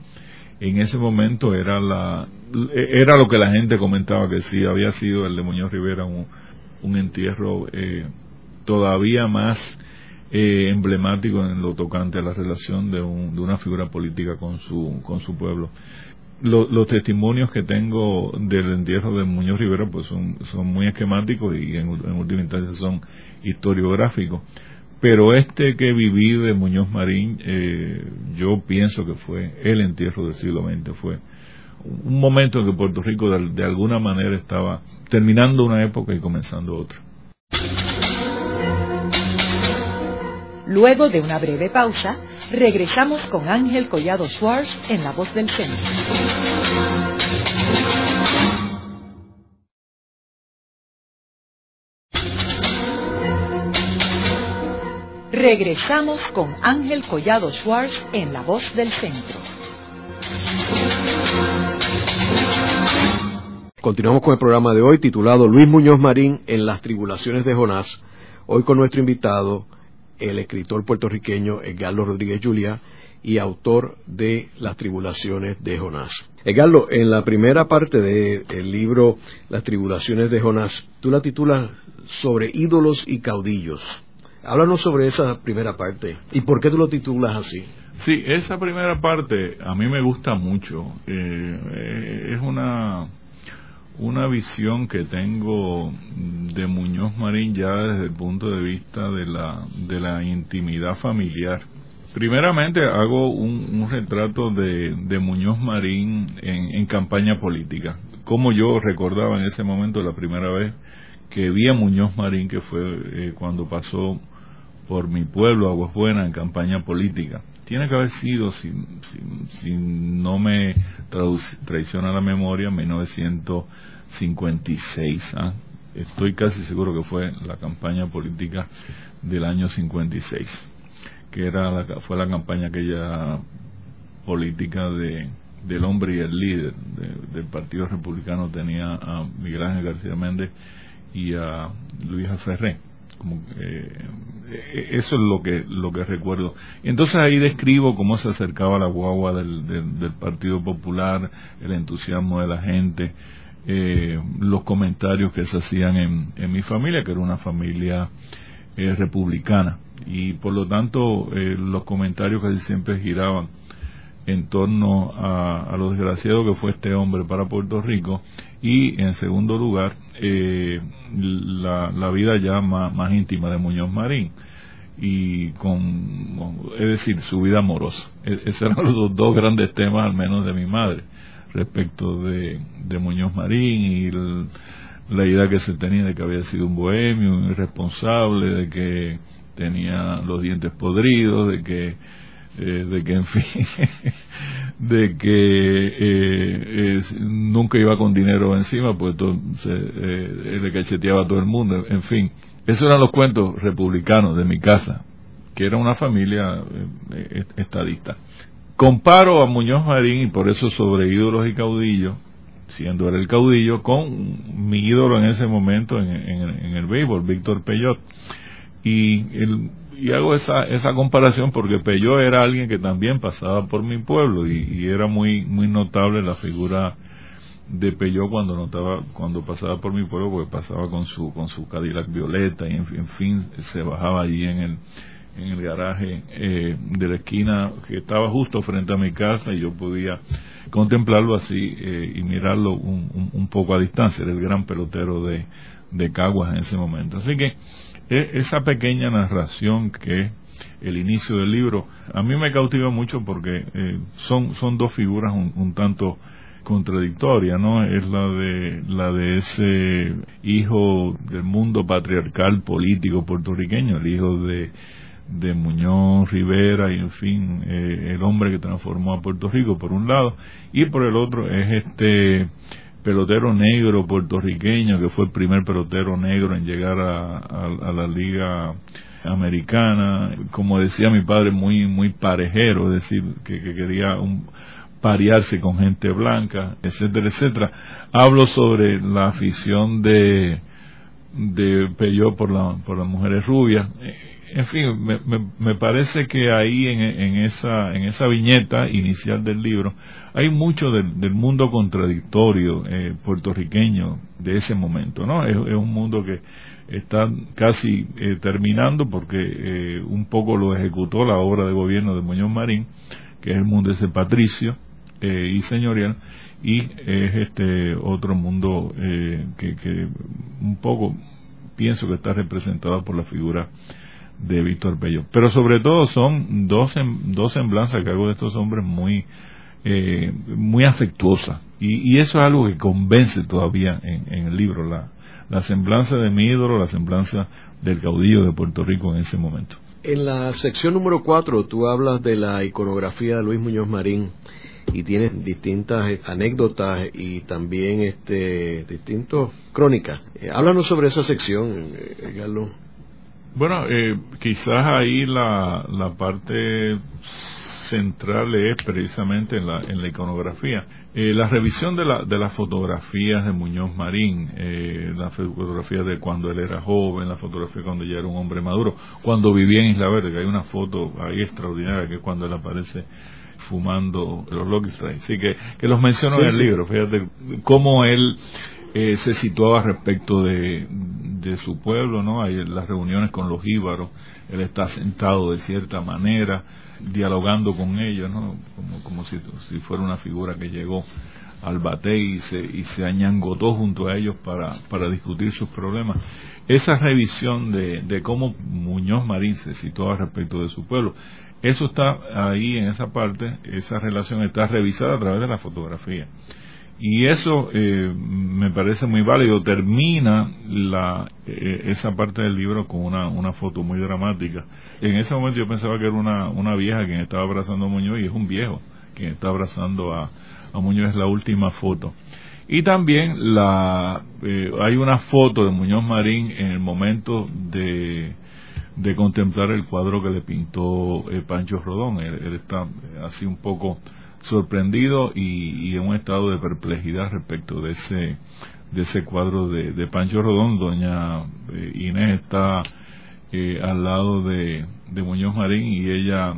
en ese momento era la era lo que la gente comentaba que sí había sido el de Muñoz Rivera un, un entierro eh, todavía más eh, emblemático en lo tocante a la relación de, de una figura política con su, con su pueblo. los testimonios que tengo del entierro de Muñoz Rivera pues son, son muy esquemáticos y en, última instancia son historiográficos. Pero este que viví de Muñoz Marín, eh, yo pienso que fue el entierro del siglo XX, fue un momento en que Puerto Rico de alguna manera estaba terminando una época y comenzando otra. Luego de una breve pausa, regresamos con Ángel Collado Schwartz en La Voz del Centro. Regresamos con Ángel Collado Schwartz en La Voz del Centro. Continuamos con el programa de hoy titulado Luis Muñoz Marín en las tribulaciones de Jonás. Hoy con nuestro invitado, el escritor puertorriqueño Edgardo Rodríguez Julia y autor de Las tribulaciones de Jonás. Edgardo, en la primera parte del libro Las tribulaciones de Jonás, tú la titulas sobre ídolos y caudillos. Háblanos sobre esa primera parte y por qué tú lo titulas así. Sí, esa primera parte a mí me gusta mucho. Eh, es una una visión que tengo de Muñoz Marín ya desde el punto de vista de la, de la intimidad familiar. Primeramente hago un, retrato de, de, Muñoz Marín en, campaña política, como yo recordaba en ese momento la primera vez que vi a Muñoz Marín, que fue eh, cuando pasó por mi pueblo, Aguas Buenas, en campaña política. Tiene que haber sido, si, no me traiciona la memoria, 1956. ¿ah? Estoy casi seguro que fue la campaña política del año 56, que era la, fue la campaña aquella política de del hombre y el líder del Partido Republicano tenía a Miguel Ángel García Méndez y a Luisa Ferré como eh, eso es lo que lo que recuerdo. Entonces ahí describo cómo se acercaba la guagua del, del, Partido Popular el entusiasmo de la gente eh, los comentarios que se hacían en, en, mi familia que era una familia eh, republicana. Y por lo tanto los comentarios que siempre giraban en torno a, lo desgraciado que fue este hombre para Puerto Rico. Y en segundo lugar eh, la, la, vida ya más, íntima de Muñoz Marín. Y con es decir su vida amorosa. E, esos eran los dos grandes temas al menos de mi madre respecto de, de Muñoz Marín y la idea que se tenía de que había sido un bohemio, un irresponsable, de que tenía los dientes podridos, de que eh, de que en fin de que eh, nunca iba con dinero encima pues todo, se, eh, le cacheteaba a todo el mundo en fin. Esos eran los cuentos republicanos de mi casa que era una familia estadista. Comparo a Muñoz Marín y por eso sobre ídolos y caudillos siendo él el caudillo con mi ídolo en ese momento en, en el béisbol Víctor Peyot. Y el y hago esa, esa comparación porque Peyó era alguien que también pasaba por mi pueblo y, era muy muy notable la figura de Peyó cuando notaba cuando pasaba por mi pueblo porque pasaba con su con su Cadillac violeta y en, fin se bajaba allí en el en el garaje eh, de la esquina que estaba justo frente a mi casa y yo podía contemplarlo así eh, y mirarlo un, un, poco a distancia. Era el gran pelotero de, de Caguas en ese momento. Así que esa pequeña narración que el inicio del libro a mí me cautiva mucho porque eh, son son dos figuras un, tanto contradictorias no es la de la de ese hijo del mundo patriarcal político puertorriqueño el hijo de de Muñoz Rivera y en fin eh, el hombre que transformó a Puerto Rico por un lado y por el otro es este pelotero negro puertorriqueño, que fue el primer pelotero negro en llegar a, la liga americana, como decía mi padre, muy, muy parejero, es decir, que, quería un, parearse con gente blanca, etcétera, etcétera. Hablo sobre la afición de, de Peyó por, la, por las mujeres rubias. en fin, me, me, parece que ahí en, en, esa, en esa viñeta inicial del libro hay mucho del, mundo contradictorio eh, puertorriqueño de ese momento, ¿no? Es, un mundo que está casi eh, terminando porque eh, un poco lo ejecutó la obra de gobierno de Muñoz Marín, que es el mundo ese patricio y señorial, y es este otro mundo que, que un poco pienso que está representado por la figura de Víctor Bello. Pero sobre todo son dos, dos semblanzas que hago de estos hombres muy, eh, muy afectuosas. Y, eso es algo que convence todavía en, el libro, la, la semblanza de mi ídolo, la semblanza del caudillo de Puerto Rico en ese momento. En la sección número 4 tú hablas de la iconografía de Luis Muñoz Marín y tienes distintas anécdotas y también este distintas crónicas. Eh, háblanos sobre esa sección, eh, Galo. Bueno, eh, quizás ahí la, la parte central es precisamente en la, en la iconografía. Eh, la revisión de, la, de las fotografías de Muñoz Marín, eh, la fotografía de cuando él era joven, la fotografía cuando ya era un hombre maduro, cuando vivía en Isla Verde, que hay una foto ahí extraordinaria que es cuando él aparece fumando los Lucky Strikes. Así que, que los menciono en el libro, fíjate cómo él eh, se situaba respecto de, de su pueblo, ¿no? Hay las reuniones con los íbaros, él está sentado de cierta manera, dialogando con ellos, ¿no? Como, como si, si fuera una figura que llegó al bate y se, y se añangotó junto a ellos para, para discutir sus problemas. Esa revisión de, de cómo Muñoz Marín se situaba respecto de su pueblo, eso está ahí en esa parte, esa relación está revisada a través de la fotografía y eso eh, me parece muy válido. Termina la, eh, esa parte del libro con una, una foto muy dramática. En ese momento yo pensaba que era una, una vieja quien estaba abrazando a Muñoz y es un viejo quien está abrazando a, a Muñoz. Es la última foto. Y también la, eh, hay una foto de Muñoz Marín en el momento de, de contemplar el cuadro que le pintó Pancho Rodón. él está así un poco sorprendido y, en un estado de perplejidad respecto de ese de ese cuadro de, Pancho Rodón. Doña eh, Inés está eh, al lado de, de, Muñoz Marín y ella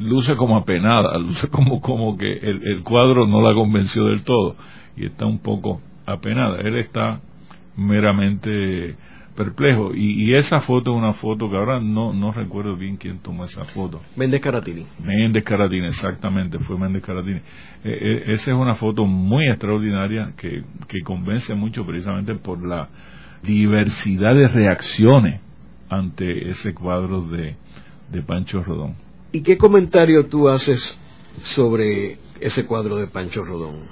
luce como apenada, luce como, como que el, el cuadro no la convenció del todo y está un poco apenada. Él está meramente perplejo. Y, esa foto es una foto que ahora no, no recuerdo bien quién tomó esa foto. Méndez Caratini. Méndez Caratini, exactamente, fue Méndez Caratini. Eh, eh, esa es una foto muy extraordinaria que, que convence mucho precisamente por la diversidad de reacciones ante ese cuadro de, de Pancho Rodón. ¿Y qué comentario tú haces sobre ese cuadro de Pancho Rodón?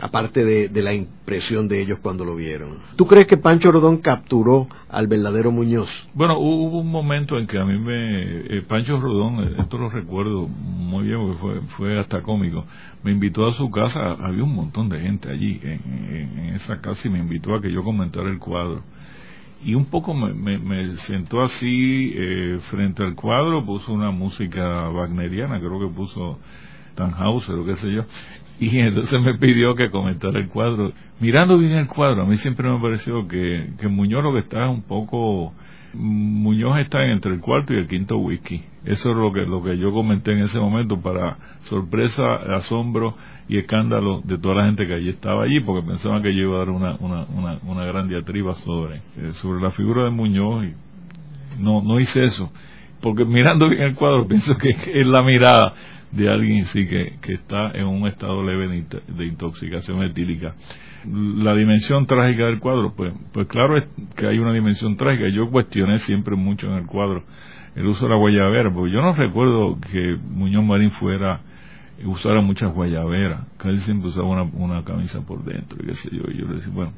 Aparte de, la impresión de ellos cuando lo vieron. ¿Tú crees que Pancho Rodón capturó al verdadero Muñoz? Bueno, hubo un momento en que a mí me... Eh, Pancho Rodón, eh, esto lo recuerdo muy bien porque fue, fue hasta cómico, me invitó a su casa, había un montón de gente allí en, esa casa y me invitó a que yo comentara el cuadro. Y un poco me, sentó así eh, frente al cuadro, puso una música wagneriana, creo que puso Tannhauser o qué sé yo, y entonces me pidió que comentara el cuadro. Mirando bien el cuadro, a mí siempre me ha parecido que, que Muñoz lo que está es un poco... Muñoz está entre el cuarto y el quinto whisky. Eso es lo que, lo que yo comenté en ese momento para sorpresa, asombro y escándalo de toda la gente que allí estaba allí porque pensaban que yo iba a dar una, una, una, una gran diatriba sobre, eh, sobre la figura de Muñoz y no, no hice eso. Porque mirando bien el cuadro pienso que es la mirada de alguien sí que, que está en un estado leve de, intoxicación etílica. La dimensión trágica del cuadro, pues, pues claro es que hay una dimensión trágica. Yo cuestioné siempre mucho en el cuadro el uso de la guayabera, porque yo no recuerdo que Muñoz Marín fuera usara muchas guayaberas, él siempre usaba una, una camisa por dentro, y qué sé yo, y yo le decía, bueno,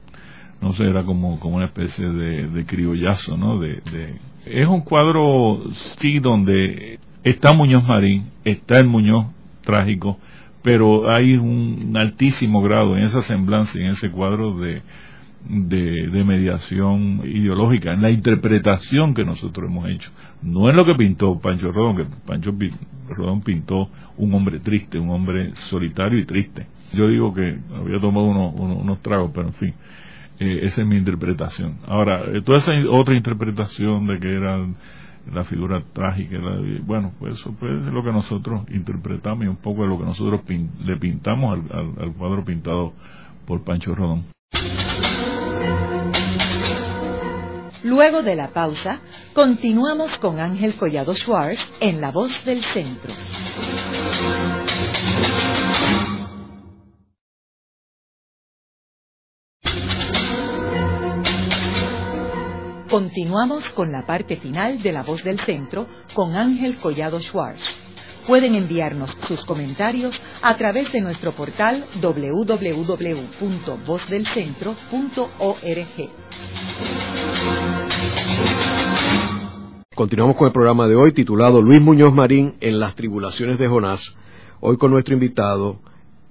no sé, era como, como una especie de, de criollazo, ¿no? De, de, es un cuadro, sí, donde Está Muñoz Marín, está el Muñoz trágico, pero hay un altísimo grado en esa semblanza en ese cuadro de, de, mediación ideológica, en la interpretación que nosotros hemos hecho. No en lo que pintó Pancho Rodón, que Pancho Rodón pintó un hombre triste, un hombre solitario y triste. Yo digo que había tomado unos tragos, pero en fin, eh, esa es mi interpretación. Ahora, eh, toda esa otra interpretación de que eran la figura trágica. bueno, pues eso pues, es lo que nosotros interpretamos y un poco de lo que nosotros le pintamos al cuadro pintado por Pancho Rodón. Luego de la pausa, continuamos con Ángel Collado Schwartz en La Voz del Centro. Continuamos con la parte final de La Voz del Centro con Ángel Collado Schwartz. Pueden enviarnos sus comentarios a través de nuestro portal www.vozdelcentro.org. Continuamos con el programa de hoy titulado Luis Muñoz Marín en las tribulaciones de Jonás. Hoy con nuestro invitado,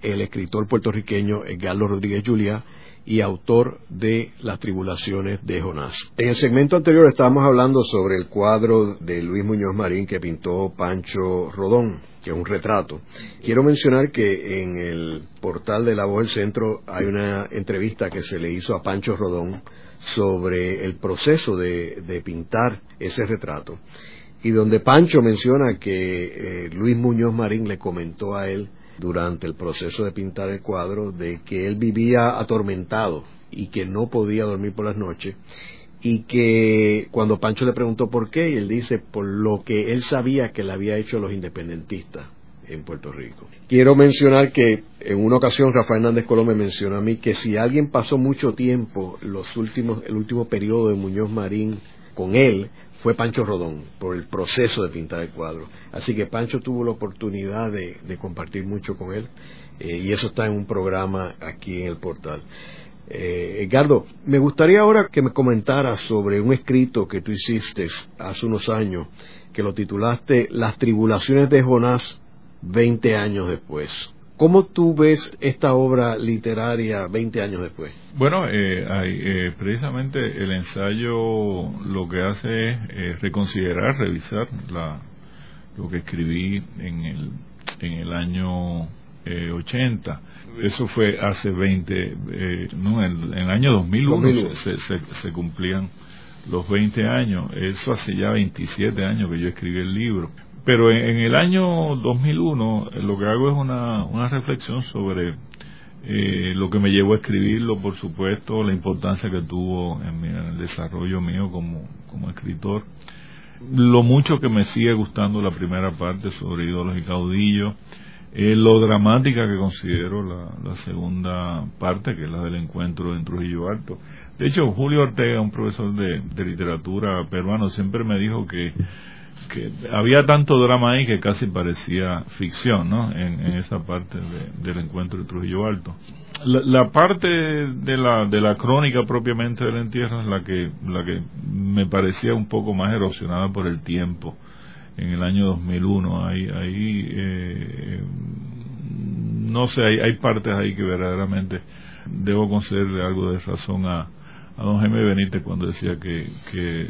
el escritor puertorriqueño Edgardo Rodríguez Julia y autor de Las tribulaciones de Jonás. En el segmento anterior estábamos hablando sobre el cuadro de Luis Muñoz Marín que pintó Pancho Rodón, que es un retrato. Quiero mencionar que en el portal de La Voz del Centro hay una entrevista que se le hizo a Pancho Rodón sobre el proceso de, pintar ese retrato y donde Pancho menciona que eh, Luis Muñoz Marín le comentó a él durante el proceso de pintar el cuadro de que él vivía atormentado y que no podía dormir por las noches y que cuando Pancho le preguntó por qué, él dice por lo que él sabía que le había hecho los independentistas en Puerto Rico. Quiero mencionar que en una ocasión Rafael Hernández Colón me mencionó a mí que si alguien pasó mucho tiempo, los últimos, el último periodo de Muñoz Marín con él, fue Pancho Rodón, por el proceso de pintar el cuadro. Así que Pancho tuvo la oportunidad de, compartir mucho con él, eh, y eso está en un programa aquí en el portal. Eh, Edgardo, me gustaría ahora que me comentaras sobre un escrito que tú hiciste hace unos años, que lo titulaste Las tribulaciones de Jonás 20 años después. ¿Cómo tú ves esta obra literaria 20 años después? Bueno, eh, eh, precisamente el ensayo lo que hace es eh, reconsiderar, revisar la, lo que escribí en el, en el año 80. Eso fue hace 20, no, en, el año 2001, Se, se, se cumplían los 20 años. Eso hace ya 27 años que yo escribí el libro. Pero en, el año 2001 eh, lo que hago es una, una reflexión sobre eh, lo que me llevó a escribirlo, por supuesto, la importancia que tuvo en, el desarrollo mío como, como escritor, lo mucho que me sigue gustando la primera parte sobre ídolos y caudillos, eh, lo dramática que considero la, segunda parte, que es la del encuentro en Trujillo Alto. De hecho, Julio Ortega, un profesor de, de literatura peruano, siempre me dijo que que había tanto drama ahí que casi parecía ficción, ¿no? En, esa parte del encuentro de Trujillo Alto. La, parte de la, de la crónica propiamente del entierro es la que, la que me parecía un poco más erosionada por el tiempo. En el año 2001, ahí, ahí eh, no sé, hay, hay partes ahí que verdaderamente debo concederle algo de razón a, a don Jaime Benítez cuando decía que, eh,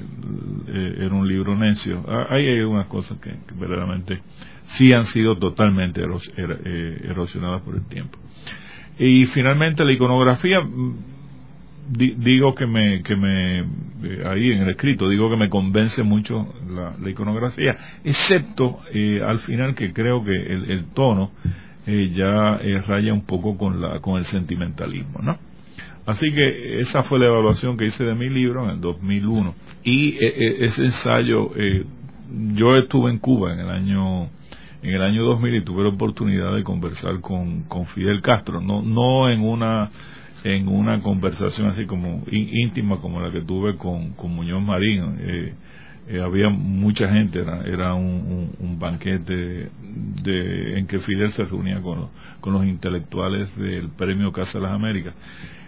era un libro necio. Ah, ahí hay unas cosas que, verdaderamente sí han sido totalmente eh, erosionadas por el tiempo. Y finalmente la iconografía, mm, digo que me, que me, eh, ahí en el escrito, digo que me convence mucho la, iconografía, excepto al final que creo que el, el tono ya raya un poco con, la, con el sentimentalismo, ¿no? Así que esa fue la evaluación que hice de mi libro en el 2001. Y eh, eh, ese ensayo, eh, yo estuve en Cuba en el año en el año 2000 y tuve la oportunidad de conversar con, con Fidel Castro, no no en una en una conversación así como íntima como la que tuve con, con Muñoz Marín. Eh, había mucha gente, era, un, banquete de, en que Fidel se reunía con, con los intelectuales del Premio Casa de las Américas.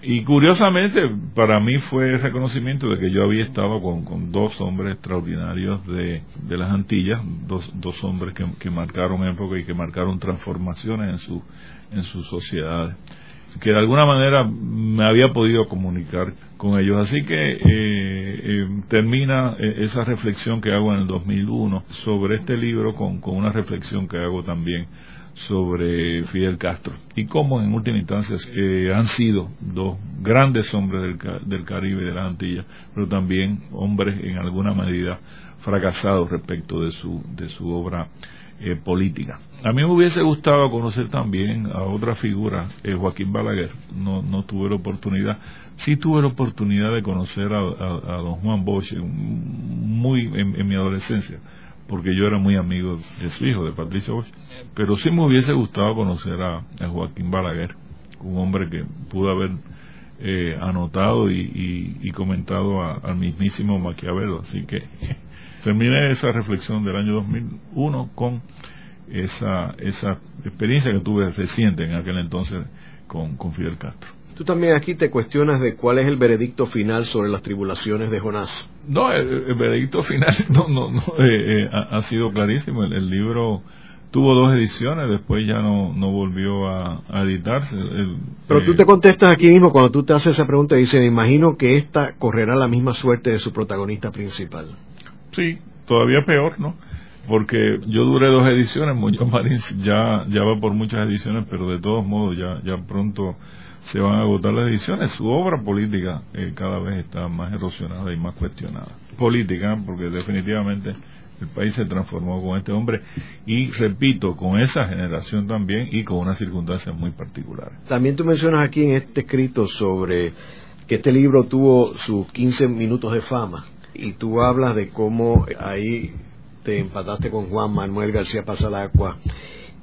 Y curiosamente, para mí fue el reconocimiento de que yo había estado con, dos hombres extraordinarios de, las Antillas, dos, hombres que, marcaron época y que marcaron transformaciones en sus sociedades que de alguna manera me había podido comunicar con ellos. Así que eh, eh, termina eh, esa reflexión que hago en el 2001 sobre este libro con, con una reflexión que hago también sobre Fidel Castro y cómo en última instancia eh, han sido dos grandes hombres del, del Caribe y de las Antillas, pero también hombres en alguna medida fracasados respecto de su, de su obra eh, política. A mí me hubiese gustado conocer también a otra figura, eh, Joaquín Balaguer. No, tuve la oportunidad. Sí tuve la oportunidad de conocer a, don Juan Bosch muy en, mi adolescencia, porque yo era muy amigo de su hijo, de Patricio Bosch. Pero sí me hubiese gustado conocer a, Joaquín Balaguer, un hombre que pudo haber eh, anotado y, comentado al mismísimo Maquiavelo. Así que terminé esa reflexión del año 2001 con esa, esa experiencia que tuve reciente en aquel entonces con, con Fidel Castro. Tú también aquí te cuestionas de cuál es el veredicto final sobre las tribulaciones de Jonás. No, el, veredicto final no, no, no eh, eh, ha, sido clarísimo. El, libro tuvo dos ediciones, después ya no, no volvió a, editarse. Pero tú eh, te contestas aquí mismo cuando tú te haces esa pregunta y dices, me imagino que esta correrá la misma suerte de su protagonista principal. Sí, todavía peor, ¿no? Porque yo duré dos ediciones, Muñoz Marín ya, ya va por muchas ediciones, pero de todos modos ya, ya pronto se van a agotar las ediciones. Su obra política eh, cada vez está más erosionada y más cuestionada. Política, porque definitivamente el país se transformó con este hombre y repito, con esa generación también y con unas circunstancias muy particulares. También tú mencionas aquí en este escrito sobre que este libro tuvo sus 15 minutos de fama y tú hablas de cómo ahí te empataste con Juan Manuel García Pasalacua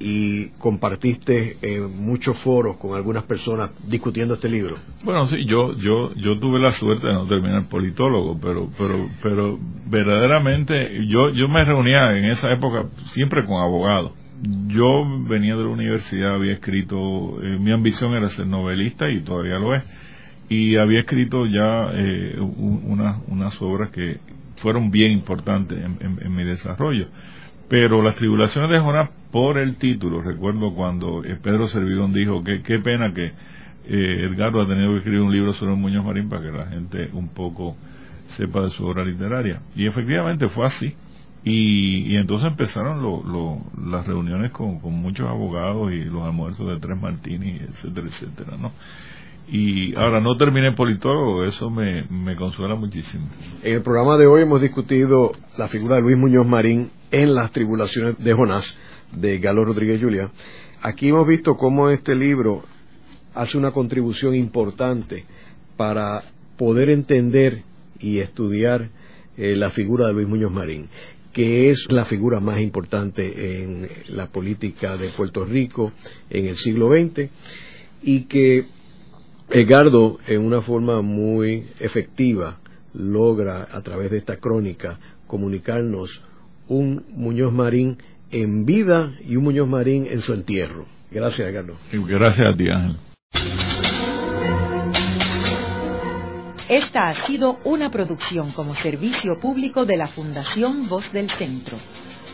y compartiste en muchos foros con algunas personas discutiendo este libro. Bueno, sí, yo yo yo tuve la suerte de no terminar politólogo, pero pero pero verdaderamente yo yo me reunía en esa época siempre con abogados. Yo venía de la universidad, había escrito, eh, mi ambición era ser novelista y todavía lo es y había escrito ya eh, unas obras que fueron bien importantes en, mi desarrollo. Pero las tribulaciones de Jonás, por el título, recuerdo cuando Pedro Servidón dijo que qué pena que eh, Edgardo ha tenido que escribir un libro sobre Muñoz Marín para que la gente un poco sepa de su obra literaria. Y efectivamente fue así. Y, entonces empezaron las reuniones con, con, muchos abogados y los almuerzos de Tres Martini, etcétera, etcétera, ¿no? Y ahora no terminé politólogo, eso me, consuela muchísimo. En el programa de hoy hemos discutido la figura de Luis Muñoz Marín en las tribulaciones de Jonás, de Galo Rodríguez Julia. Aquí hemos visto cómo este libro hace una contribución importante para poder entender y estudiar eh, la figura de Luis Muñoz Marín, que es la figura más importante en la política de Puerto Rico en el siglo XX y que Edgardo, en una forma muy efectiva, logra a través de esta crónica comunicarnos un Muñoz Marín en vida y un Muñoz Marín en su entierro. Gracias, Edgardo. Gracias a ti, Ángel. Esta ha sido una producción como servicio público de la Fundación Voz del Centro.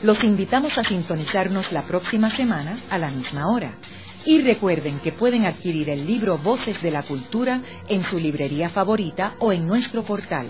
Los invitamos a sintonizarnos la próxima semana a la misma hora. Y recuerden que pueden adquirir el libro Voces de la Cultura en su librería favorita o en nuestro portal.